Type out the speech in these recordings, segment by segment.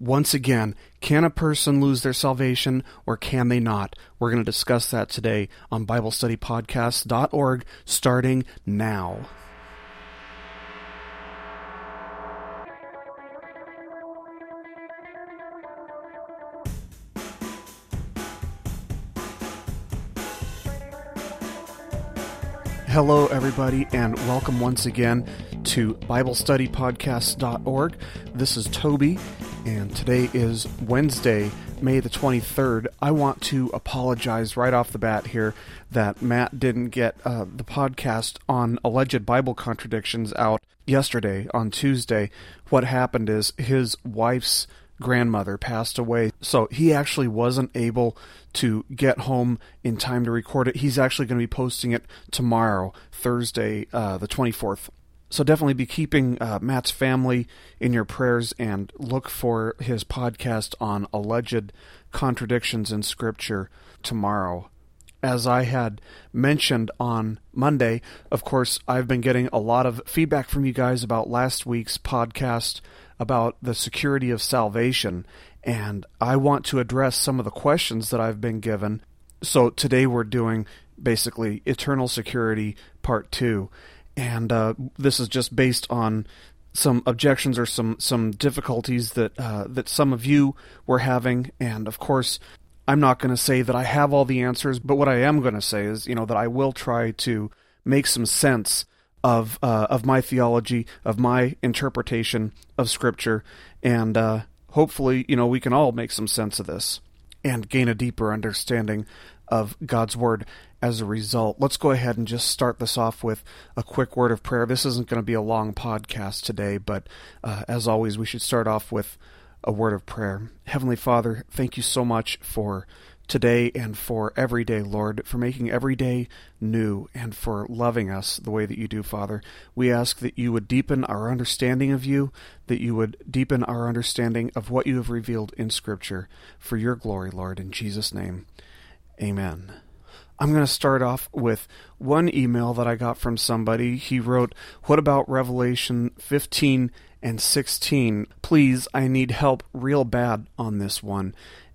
Once again, can a person lose their salvation or can they not? We're going to discuss that today on BibleStudyPodcast.org starting now. Hello, everybody, and welcome once again to BibleStudyPodcast.org. This is Toby, and today is Wednesday, May the 23rd. I want to apologize right off the bat here that Matt didn't get uh, the podcast on alleged Bible contradictions out yesterday on Tuesday. What happened is his wife's grandmother passed away. So he actually wasn't able to get home in time to record it. He's actually going to be posting it tomorrow, Thursday, uh, the 24th. So definitely be keeping uh, Matt's family in your prayers and look for his podcast on alleged contradictions in Scripture tomorrow. As I had mentioned on Monday, of course, I've been getting a lot of feedback from you guys about last week's podcast about the security of salvation, and I want to address some of the questions that I've been given. So today we're doing basically eternal security part two, and uh, this is just based on some objections or some some difficulties that uh, that some of you were having, and of course. I'm not going to say that I have all the answers, but what I am going to say is, you know, that I will try to make some sense of uh, of my theology, of my interpretation of Scripture, and uh, hopefully, you know, we can all make some sense of this and gain a deeper understanding of God's Word as a result. Let's go ahead and just start this off with a quick word of prayer. This isn't going to be a long podcast today, but uh, as always, we should start off with a word of prayer. Heavenly Father, thank you so much for today and for every day, Lord, for making every day new and for loving us the way that you do, Father. We ask that you would deepen our understanding of you, that you would deepen our understanding of what you have revealed in Scripture for your glory, Lord, in Jesus' name. Amen. I'm going to start off with one email that I got from somebody. He wrote, What about Revelation 15 and 16? Please, I need help real bad on this one.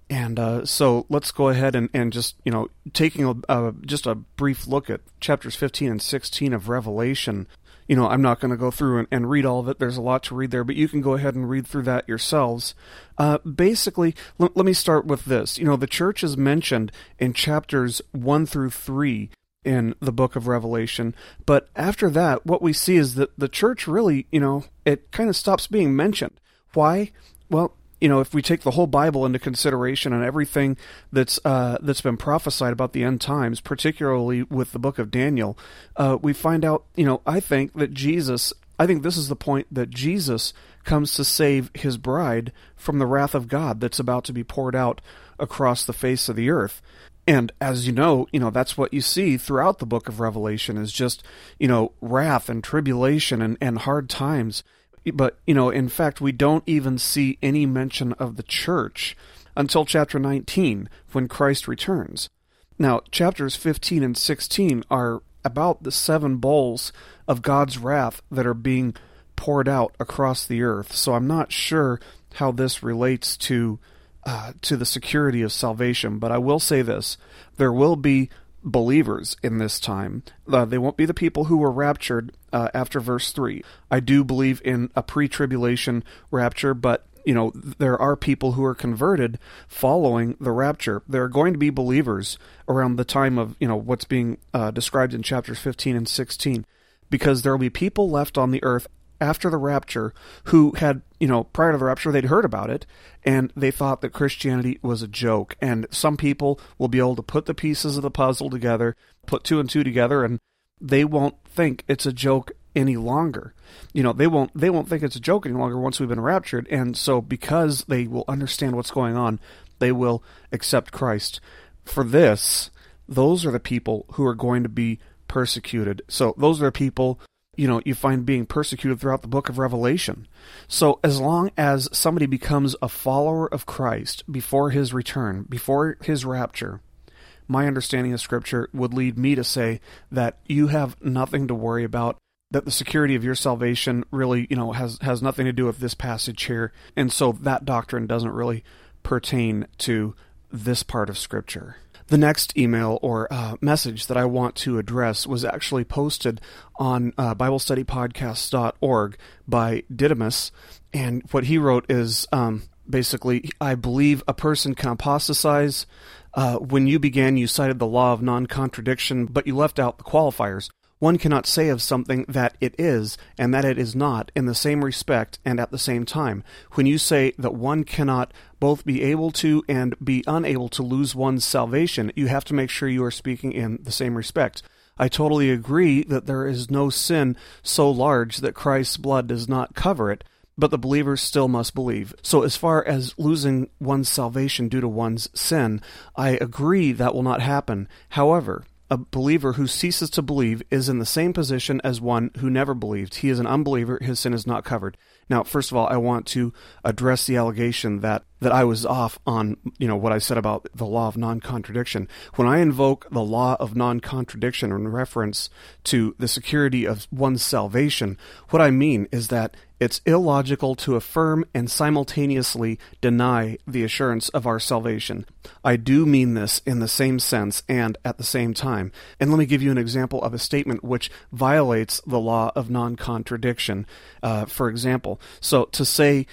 And uh, so let's go ahead and, and just, you know, taking a, uh, just a brief look at chapters 15 and 16 of Revelation. You know, I'm not going to go through and, and, read all of it. There's a lot to read there, but you can go ahead and read through that yourselves. Uh, basically, l- let me start with this. You know, the church is mentioned in chapters 1 through 3 in the book of Revelation. But after that, what we see is that the church really, you know, it kind of stops being mentioned. Why? Well, you know, if we take the whole Bible into consideration and everything that's uh, that's been prophesied about the end times, particularly with the book of Daniel, uh, we find out, you know, I think that Jesus, I think this is the point that Jesus comes to save his bride from the wrath of God that's about to be poured out across the face of the earth. And as you know, you know, that's what you see throughout the book of Revelation is just, you know, wrath and tribulation and, and hard times but, you know, in fact, we don't even see any mention of the church until chapter 19 when Christ returns. Now, chapters 15 and 16 are about the seven bowls of God's wrath that are being poured out across the earth. So I'm not sure how this relates to uh, to the security of salvation, but I will say this: there will be believers in this time. Uh, they won't be the people who were raptured uh, after verse 3. I do believe in a pre tribulation rapture, but you know, there are people who are converted following the rapture. There are going to be believers around the time of, you know, what's being uh, described in chapters 15 and 16, because there will be people left on the earth after the rapture who had, you know, prior to the rapture, they'd heard about it and they thought that Christianity was a joke. And some people will be able to put the pieces of the puzzle together, put two and two together, and they won't think it's a joke any longer. You know, they won't they won't think it's a joke any longer once we've been raptured. And so because they will understand what's going on, they will accept Christ. For this, those are the people who are going to be persecuted. So those are the people you know, you find being persecuted throughout the book of Revelation. So as long as somebody becomes a follower of Christ before his return, before his rapture, my understanding of scripture would lead me to say that you have nothing to worry about that the security of your salvation really, you know, has has nothing to do with this passage here, and so that doctrine doesn't really pertain to this part of Scripture. The next email or uh, message that I want to address was actually posted on uh, BibleStudyPodcast.org by Didymus, and what he wrote is um, basically, I believe a person can apostatize. Uh, when you began, you cited the law of non contradiction, but you left out the qualifiers. One cannot say of something that it is and that it is not in the same respect and at the same time. When you say that one cannot both be able to and be unable to lose one's salvation, you have to make sure you are speaking in the same respect. I totally agree that there is no sin so large that Christ's blood does not cover it, but the believer still must believe. So, as far as losing one's salvation due to one's sin, I agree that will not happen. However, a believer who ceases to believe is in the same position as one who never believed. He is an unbeliever, his sin is not covered. Now, first of all, I want to address the allegation that, that I was off on, you know, what I said about the law of non-contradiction. When I invoke the law of non-contradiction in reference to the security of one's salvation, what I mean is that it's illogical to affirm and simultaneously deny the assurance of our salvation. I do mean this in the same sense and at the same time. And let me give you an example of a statement which violates the law of non contradiction. Uh, for example, so to say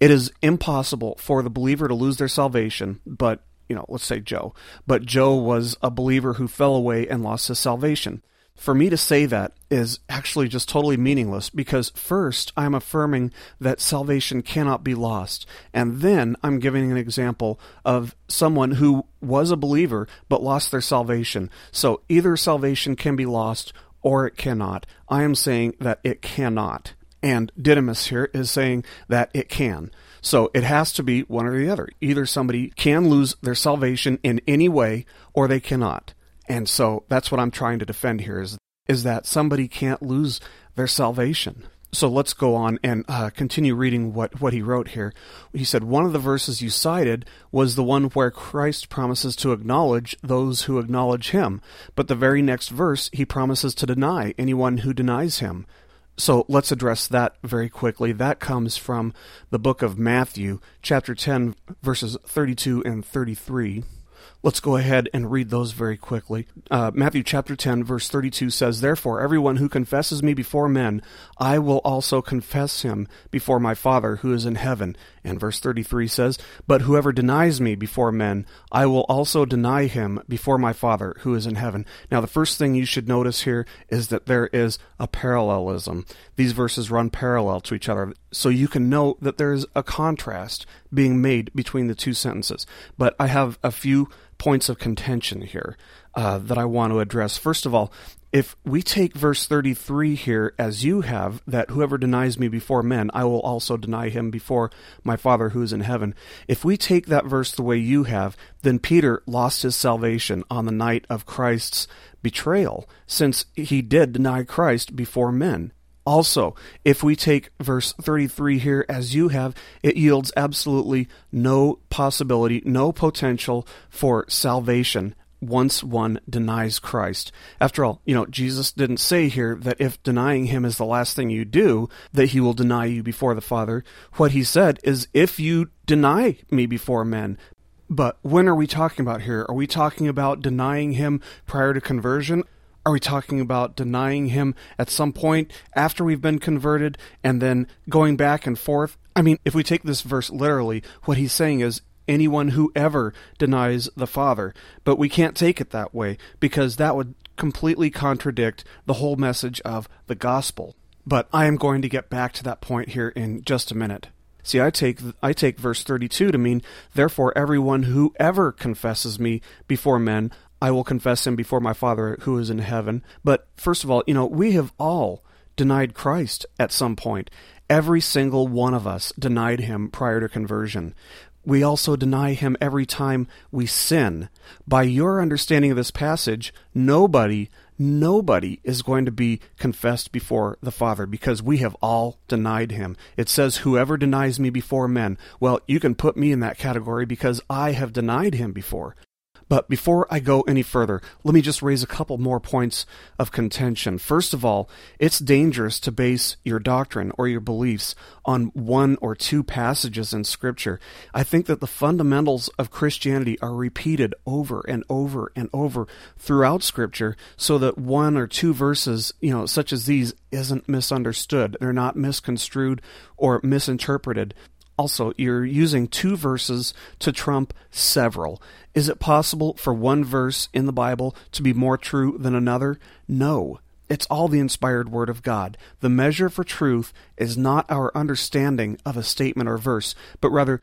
it is impossible for the believer to lose their salvation, but, you know, let's say Joe, but Joe was a believer who fell away and lost his salvation. For me to say that is actually just totally meaningless because first I'm affirming that salvation cannot be lost, and then I'm giving an example of someone who was a believer but lost their salvation. So either salvation can be lost or it cannot. I am saying that it cannot. And Didymus here is saying that it can. So it has to be one or the other. Either somebody can lose their salvation in any way or they cannot. And so that's what I'm trying to defend here is, is that somebody can't lose their salvation. So let's go on and uh, continue reading what, what he wrote here. He said, One of the verses you cited was the one where Christ promises to acknowledge those who acknowledge him. But the very next verse, he promises to deny anyone who denies him. So let's address that very quickly. That comes from the book of Matthew, chapter 10, verses 32 and 33. Let's go ahead and read those very quickly. Uh, Matthew chapter 10, verse 32 says, Therefore, everyone who confesses me before men, I will also confess him before my Father who is in heaven. And verse 33 says, But whoever denies me before men, I will also deny him before my Father who is in heaven. Now, the first thing you should notice here is that there is a parallelism. These verses run parallel to each other, so you can note that there is a contrast being made between the two sentences. But I have a few points of contention here uh, that I want to address. First of all, if we take verse 33 here as you have, that whoever denies me before men, I will also deny him before my Father who is in heaven. If we take that verse the way you have, then Peter lost his salvation on the night of Christ's betrayal, since he did deny Christ before men. Also, if we take verse 33 here as you have, it yields absolutely no possibility, no potential for salvation once one denies Christ. After all, you know, Jesus didn't say here that if denying him is the last thing you do, that he will deny you before the Father. What he said is if you deny me before men, but when are we talking about here? Are we talking about denying him prior to conversion? Are we talking about denying him at some point after we've been converted and then going back and forth? I mean, if we take this verse literally, what he's saying is anyone who ever denies the Father. But we can't take it that way because that would completely contradict the whole message of the gospel. But I am going to get back to that point here in just a minute. See, I take I take verse 32 to mean, therefore everyone who ever confesses me before men, I will confess him before my Father who is in heaven. But first of all, you know, we have all denied Christ at some point. Every single one of us denied him prior to conversion. We also deny him every time we sin. By your understanding of this passage, nobody, nobody is going to be confessed before the Father because we have all denied him. It says, Whoever denies me before men. Well, you can put me in that category because I have denied him before. But before I go any further, let me just raise a couple more points of contention. First of all, it's dangerous to base your doctrine or your beliefs on one or two passages in Scripture. I think that the fundamentals of Christianity are repeated over and over and over throughout Scripture so that one or two verses, you know, such as these, isn't misunderstood. They're not misconstrued or misinterpreted. Also, you're using two verses to trump several. Is it possible for one verse in the Bible to be more true than another? No. It's all the inspired Word of God. The measure for truth is not our understanding of a statement or verse, but rather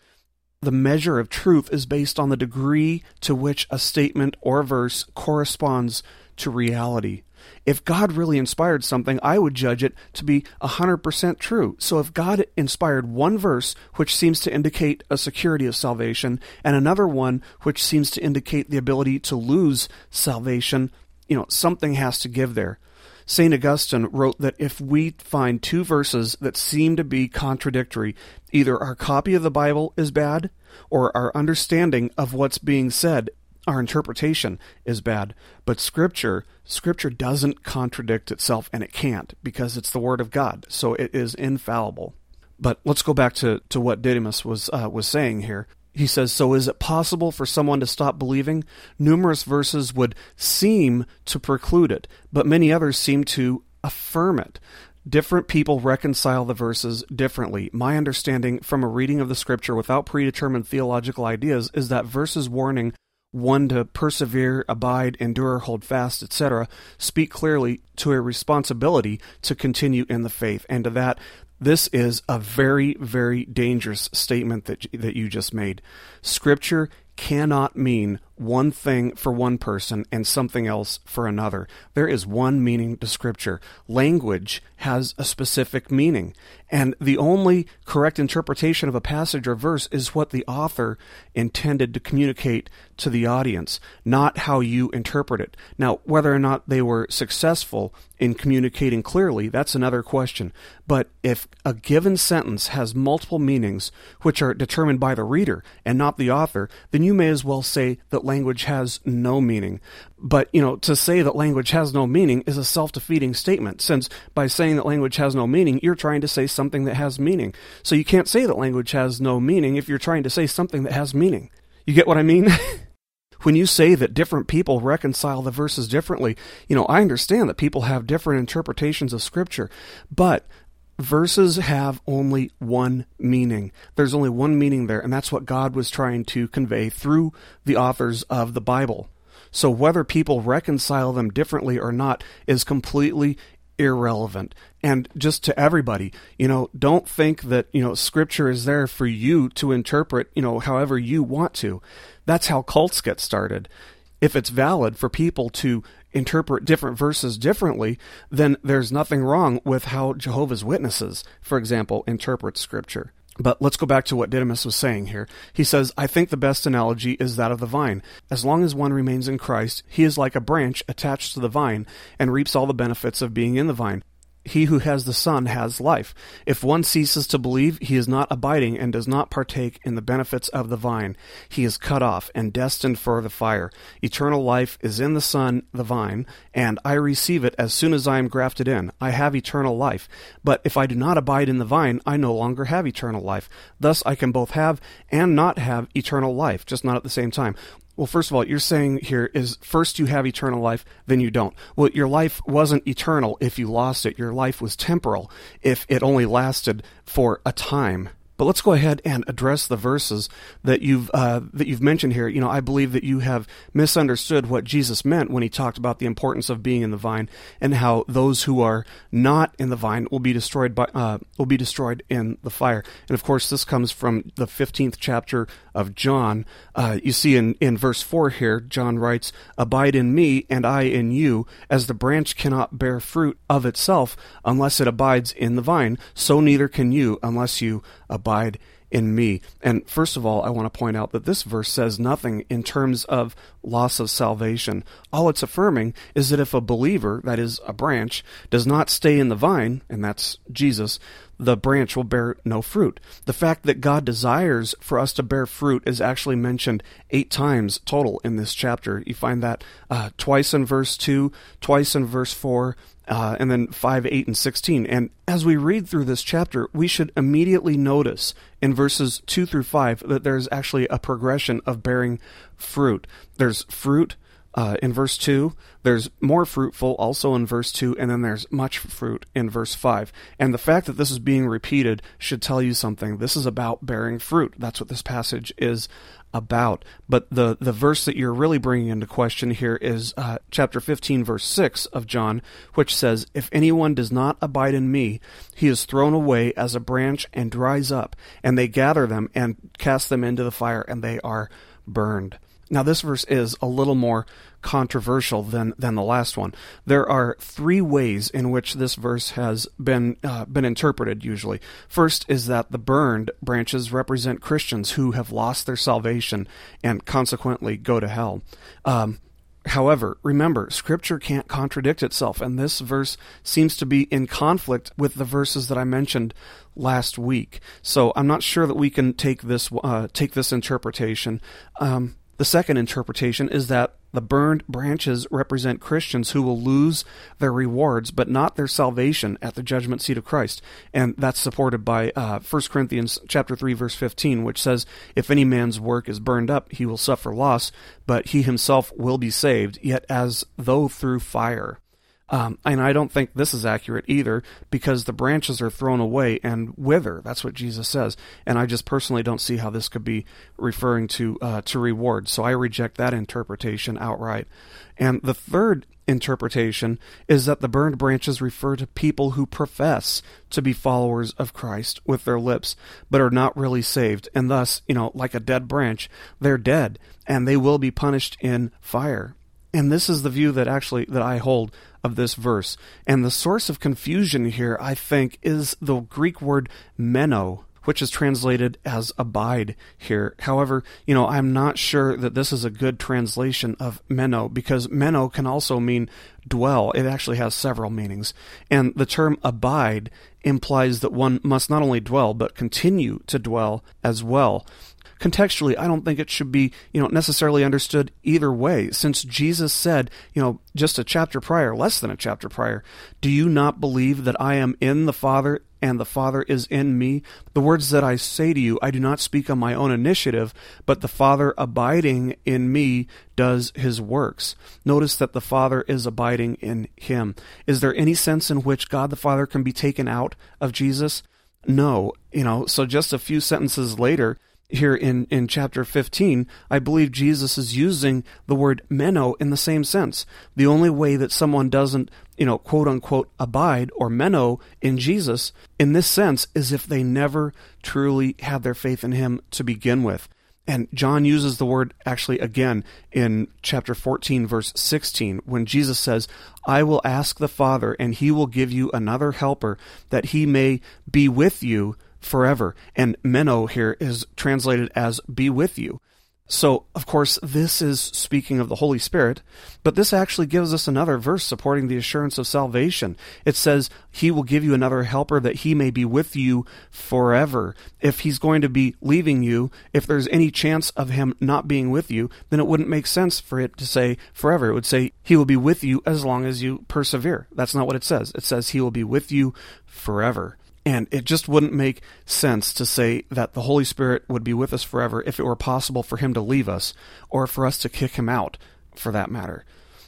the measure of truth is based on the degree to which a statement or verse corresponds to reality. If God really inspired something, I would judge it to be 100% true. So if God inspired one verse which seems to indicate a security of salvation and another one which seems to indicate the ability to lose salvation, you know, something has to give there. St. Augustine wrote that if we find two verses that seem to be contradictory, either our copy of the Bible is bad or our understanding of what's being said our interpretation is bad but scripture scripture doesn't contradict itself and it can't because it's the word of god so it is infallible. But let's go back to, to what didymus was uh, was saying here. He says so is it possible for someone to stop believing? Numerous verses would seem to preclude it but many others seem to affirm it. Different people reconcile the verses differently. My understanding from a reading of the scripture without predetermined theological ideas is that verses warning one to persevere, abide, endure, hold fast, etc., speak clearly to a responsibility to continue in the faith. And to that, this is a very, very dangerous statement that, that you just made. Scripture cannot mean one thing for one person and something else for another. There is one meaning to Scripture. Language has a specific meaning, and the only correct interpretation of a passage or verse is what the author intended to communicate to the audience, not how you interpret it. Now, whether or not they were successful in communicating clearly, that's another question. But if a given sentence has multiple meanings, which are determined by the reader and not the author, then you may as well say that language has no meaning. But, you know, to say that language has no meaning is a self defeating statement, since by saying that language has no meaning, you're trying to say something that has meaning. So you can't say that language has no meaning if you're trying to say something that has meaning. You get what I mean? when you say that different people reconcile the verses differently, you know, I understand that people have different interpretations of Scripture, but verses have only one meaning. There's only one meaning there, and that's what God was trying to convey through the authors of the Bible. So whether people reconcile them differently or not is completely irrelevant. And just to everybody, you know, don't think that, you know, scripture is there for you to interpret, you know, however you want to. That's how cults get started. If it's valid for people to interpret different verses differently, then there's nothing wrong with how Jehovah's Witnesses, for example, interpret Scripture. But let's go back to what Didymus was saying here. He says, I think the best analogy is that of the vine. As long as one remains in Christ, he is like a branch attached to the vine and reaps all the benefits of being in the vine he who has the Son has life. If one ceases to believe, he is not abiding and does not partake in the benefits of the vine. He is cut off and destined for the fire. Eternal life is in the Son, the vine, and I receive it as soon as I am grafted in. I have eternal life. But if I do not abide in the vine, I no longer have eternal life. Thus I can both have and not have eternal life, just not at the same time. Well, first of all, you're saying here is first you have eternal life, then you don't. Well, your life wasn't eternal if you lost it. Your life was temporal if it only lasted for a time. But let's go ahead and address the verses that you've uh, that you've mentioned here. You know, I believe that you have misunderstood what Jesus meant when he talked about the importance of being in the vine and how those who are not in the vine will be destroyed by uh, will be destroyed in the fire. And of course, this comes from the fifteenth chapter of John. Uh, you see in in verse four here, John writes, "Abide in me, and I in you, as the branch cannot bear fruit of itself unless it abides in the vine. So neither can you unless you abide." In me. And first of all, I want to point out that this verse says nothing in terms of loss of salvation. All it's affirming is that if a believer, that is, a branch, does not stay in the vine, and that's Jesus, the branch will bear no fruit. The fact that God desires for us to bear fruit is actually mentioned eight times total in this chapter. You find that uh, twice in verse 2, twice in verse 4, uh, and then 5, 8, and 16. And as we read through this chapter, we should immediately notice in verses 2 through 5 that there's actually a progression of bearing fruit. There's fruit, uh, in verse 2. There's more fruitful also in verse 2, and then there's much fruit in verse 5. And the fact that this is being repeated should tell you something. This is about bearing fruit. That's what this passage is about. But the, the verse that you're really bringing into question here is uh, chapter 15, verse 6 of John, which says, If anyone does not abide in me, he is thrown away as a branch and dries up, and they gather them and cast them into the fire, and they are burned. Now, this verse is a little more controversial than than the last one. There are three ways in which this verse has been uh, been interpreted. Usually, first is that the burned branches represent Christians who have lost their salvation and consequently go to hell. Um, However, remember, Scripture can't contradict itself, and this verse seems to be in conflict with the verses that I mentioned last week. So I'm not sure that we can take this uh, take this interpretation. Um, the second interpretation is that the burned branches represent Christians who will lose their rewards, but not their salvation at the judgment seat of Christ, and that's supported by uh, 1 Corinthians chapter three, verse fifteen, which says, "If any man's work is burned up, he will suffer loss, but he himself will be saved, yet as though through fire." Um, and I don't think this is accurate either because the branches are thrown away and wither. That's what Jesus says. And I just personally don't see how this could be referring to uh, to reward. So I reject that interpretation outright. And the third interpretation is that the burned branches refer to people who profess to be followers of Christ with their lips, but are not really saved. And thus, you know, like a dead branch, they're dead and they will be punished in fire. And this is the view that actually that I hold of this verse. And the source of confusion here, I think, is the Greek word meno, which is translated as abide here. However, you know, I'm not sure that this is a good translation of meno because meno can also mean dwell. It actually has several meanings. And the term abide implies that one must not only dwell, but continue to dwell as well contextually, I don't think it should be, you know, necessarily understood either way, since Jesus said, you know, just a chapter prior, less than a chapter prior, do you not believe that I am in the Father and the Father is in me? The words that I say to you, I do not speak on my own initiative, but the Father abiding in me does his works. Notice that the Father is abiding in him. Is there any sense in which God the Father can be taken out of Jesus? No, you know, so just a few sentences later, here in, in chapter 15, I believe Jesus is using the word meno in the same sense. The only way that someone doesn't, you know, quote unquote, abide or meno in Jesus in this sense is if they never truly had their faith in him to begin with. And John uses the word actually again in chapter 14, verse 16, when Jesus says, I will ask the Father, and he will give you another helper, that he may be with you forever. And meno here is translated as be with you. So, of course, this is speaking of the Holy Spirit, but this actually gives us another verse supporting the assurance of salvation. It says, He will give you another helper that He may be with you forever. If He's going to be leaving you, if there's any chance of Him not being with you, then it wouldn't make sense for it to say forever. It would say, He will be with you as long as you persevere. That's not what it says. It says, He will be with you forever. And it just wouldn't make sense to say that the Holy Spirit would be with us forever if it were possible for him to leave us or for us to kick him out, for that matter.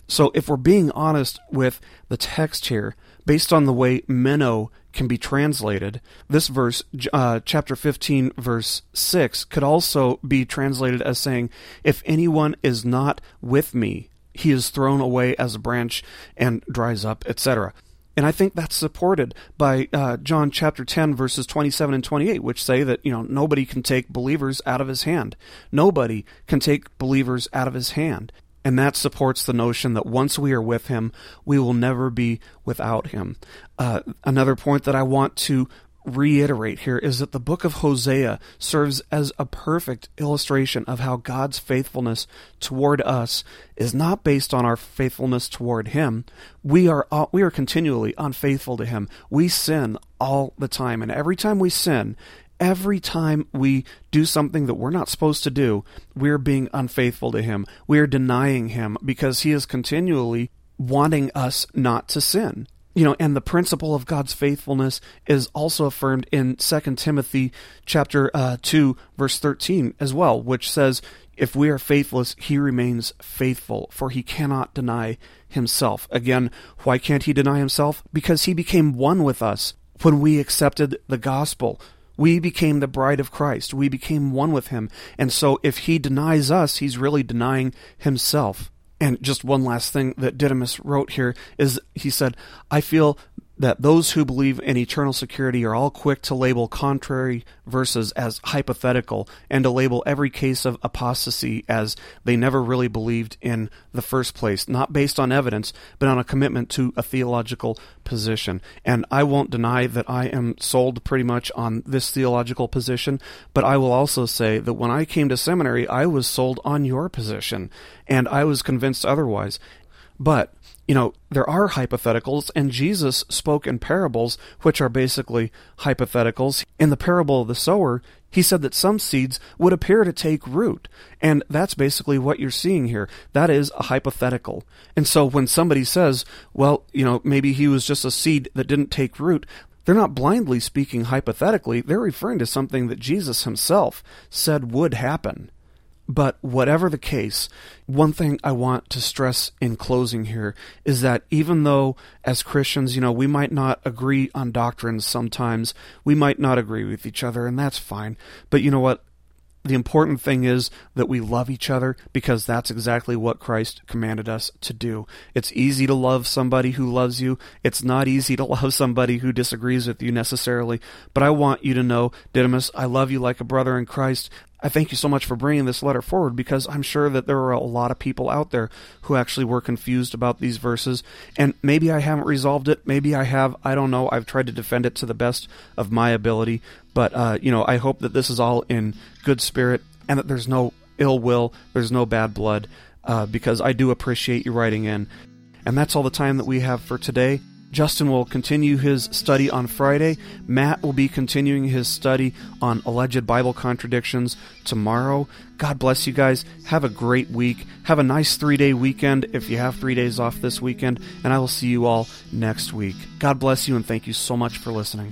So, if we're being honest with the text here, based on the way meno can be translated, this verse, uh, chapter 15, verse 6, could also be translated as saying, If anyone is not with me, he is thrown away as a branch and dries up, etc. And I think that's supported by uh, John chapter 10, verses 27 and 28, which say that, you know, nobody can take believers out of his hand. Nobody can take believers out of his hand. And that supports the notion that once we are with him, we will never be without him. Uh, another point that I want to reiterate here is that the book of Hosea serves as a perfect illustration of how God's faithfulness toward us is not based on our faithfulness toward him. We are uh, we are continually unfaithful to him. We sin all the time and every time we sin, every time we do something that we're not supposed to do, we're being unfaithful to him. We're denying him because he is continually wanting us not to sin you know and the principle of god's faithfulness is also affirmed in 2 timothy chapter uh, 2 verse 13 as well which says if we are faithless he remains faithful for he cannot deny himself again why can't he deny himself because he became one with us when we accepted the gospel we became the bride of Christ. We became one with him. And so if he denies us, he's really denying himself. And just one last thing that Didymus wrote here is he said, I feel that those who believe in eternal security are all quick to label contrary verses as hypothetical and to label every case of apostasy as they never really believed in the first place, not based on evidence, but on a commitment to a theological position. And I won't deny that I am sold pretty much on this theological position, but I will also say that when I came to seminary, I was sold on your position, and I was convinced otherwise. But you know, there are hypotheticals, and Jesus spoke in parables, which are basically hypotheticals. In the parable of the sower, he said that some seeds would appear to take root. And that's basically what you're seeing here. That is a hypothetical. And so when somebody says, well, you know, maybe he was just a seed that didn't take root, they're not blindly speaking hypothetically. They're referring to something that Jesus himself said would happen. But whatever the case, one thing I want to stress in closing here is that even though as Christians, you know, we might not agree on doctrines sometimes, we might not agree with each other, and that's fine. But you know what? The important thing is that we love each other because that's exactly what Christ commanded us to do. It's easy to love somebody who loves you. It's not easy to love somebody who disagrees with you necessarily. But I want you to know, Didymus, I love you like a brother in Christ. I thank you so much for bringing this letter forward because I'm sure that there are a lot of people out there who actually were confused about these verses. And maybe I haven't resolved it. Maybe I have. I don't know. I've tried to defend it to the best of my ability. But, uh, you know, I hope that this is all in good spirit and that there's no ill will, there's no bad blood, uh, because I do appreciate you writing in. And that's all the time that we have for today. Justin will continue his study on Friday. Matt will be continuing his study on alleged Bible contradictions tomorrow. God bless you guys. Have a great week. Have a nice three day weekend if you have three days off this weekend. And I will see you all next week. God bless you and thank you so much for listening.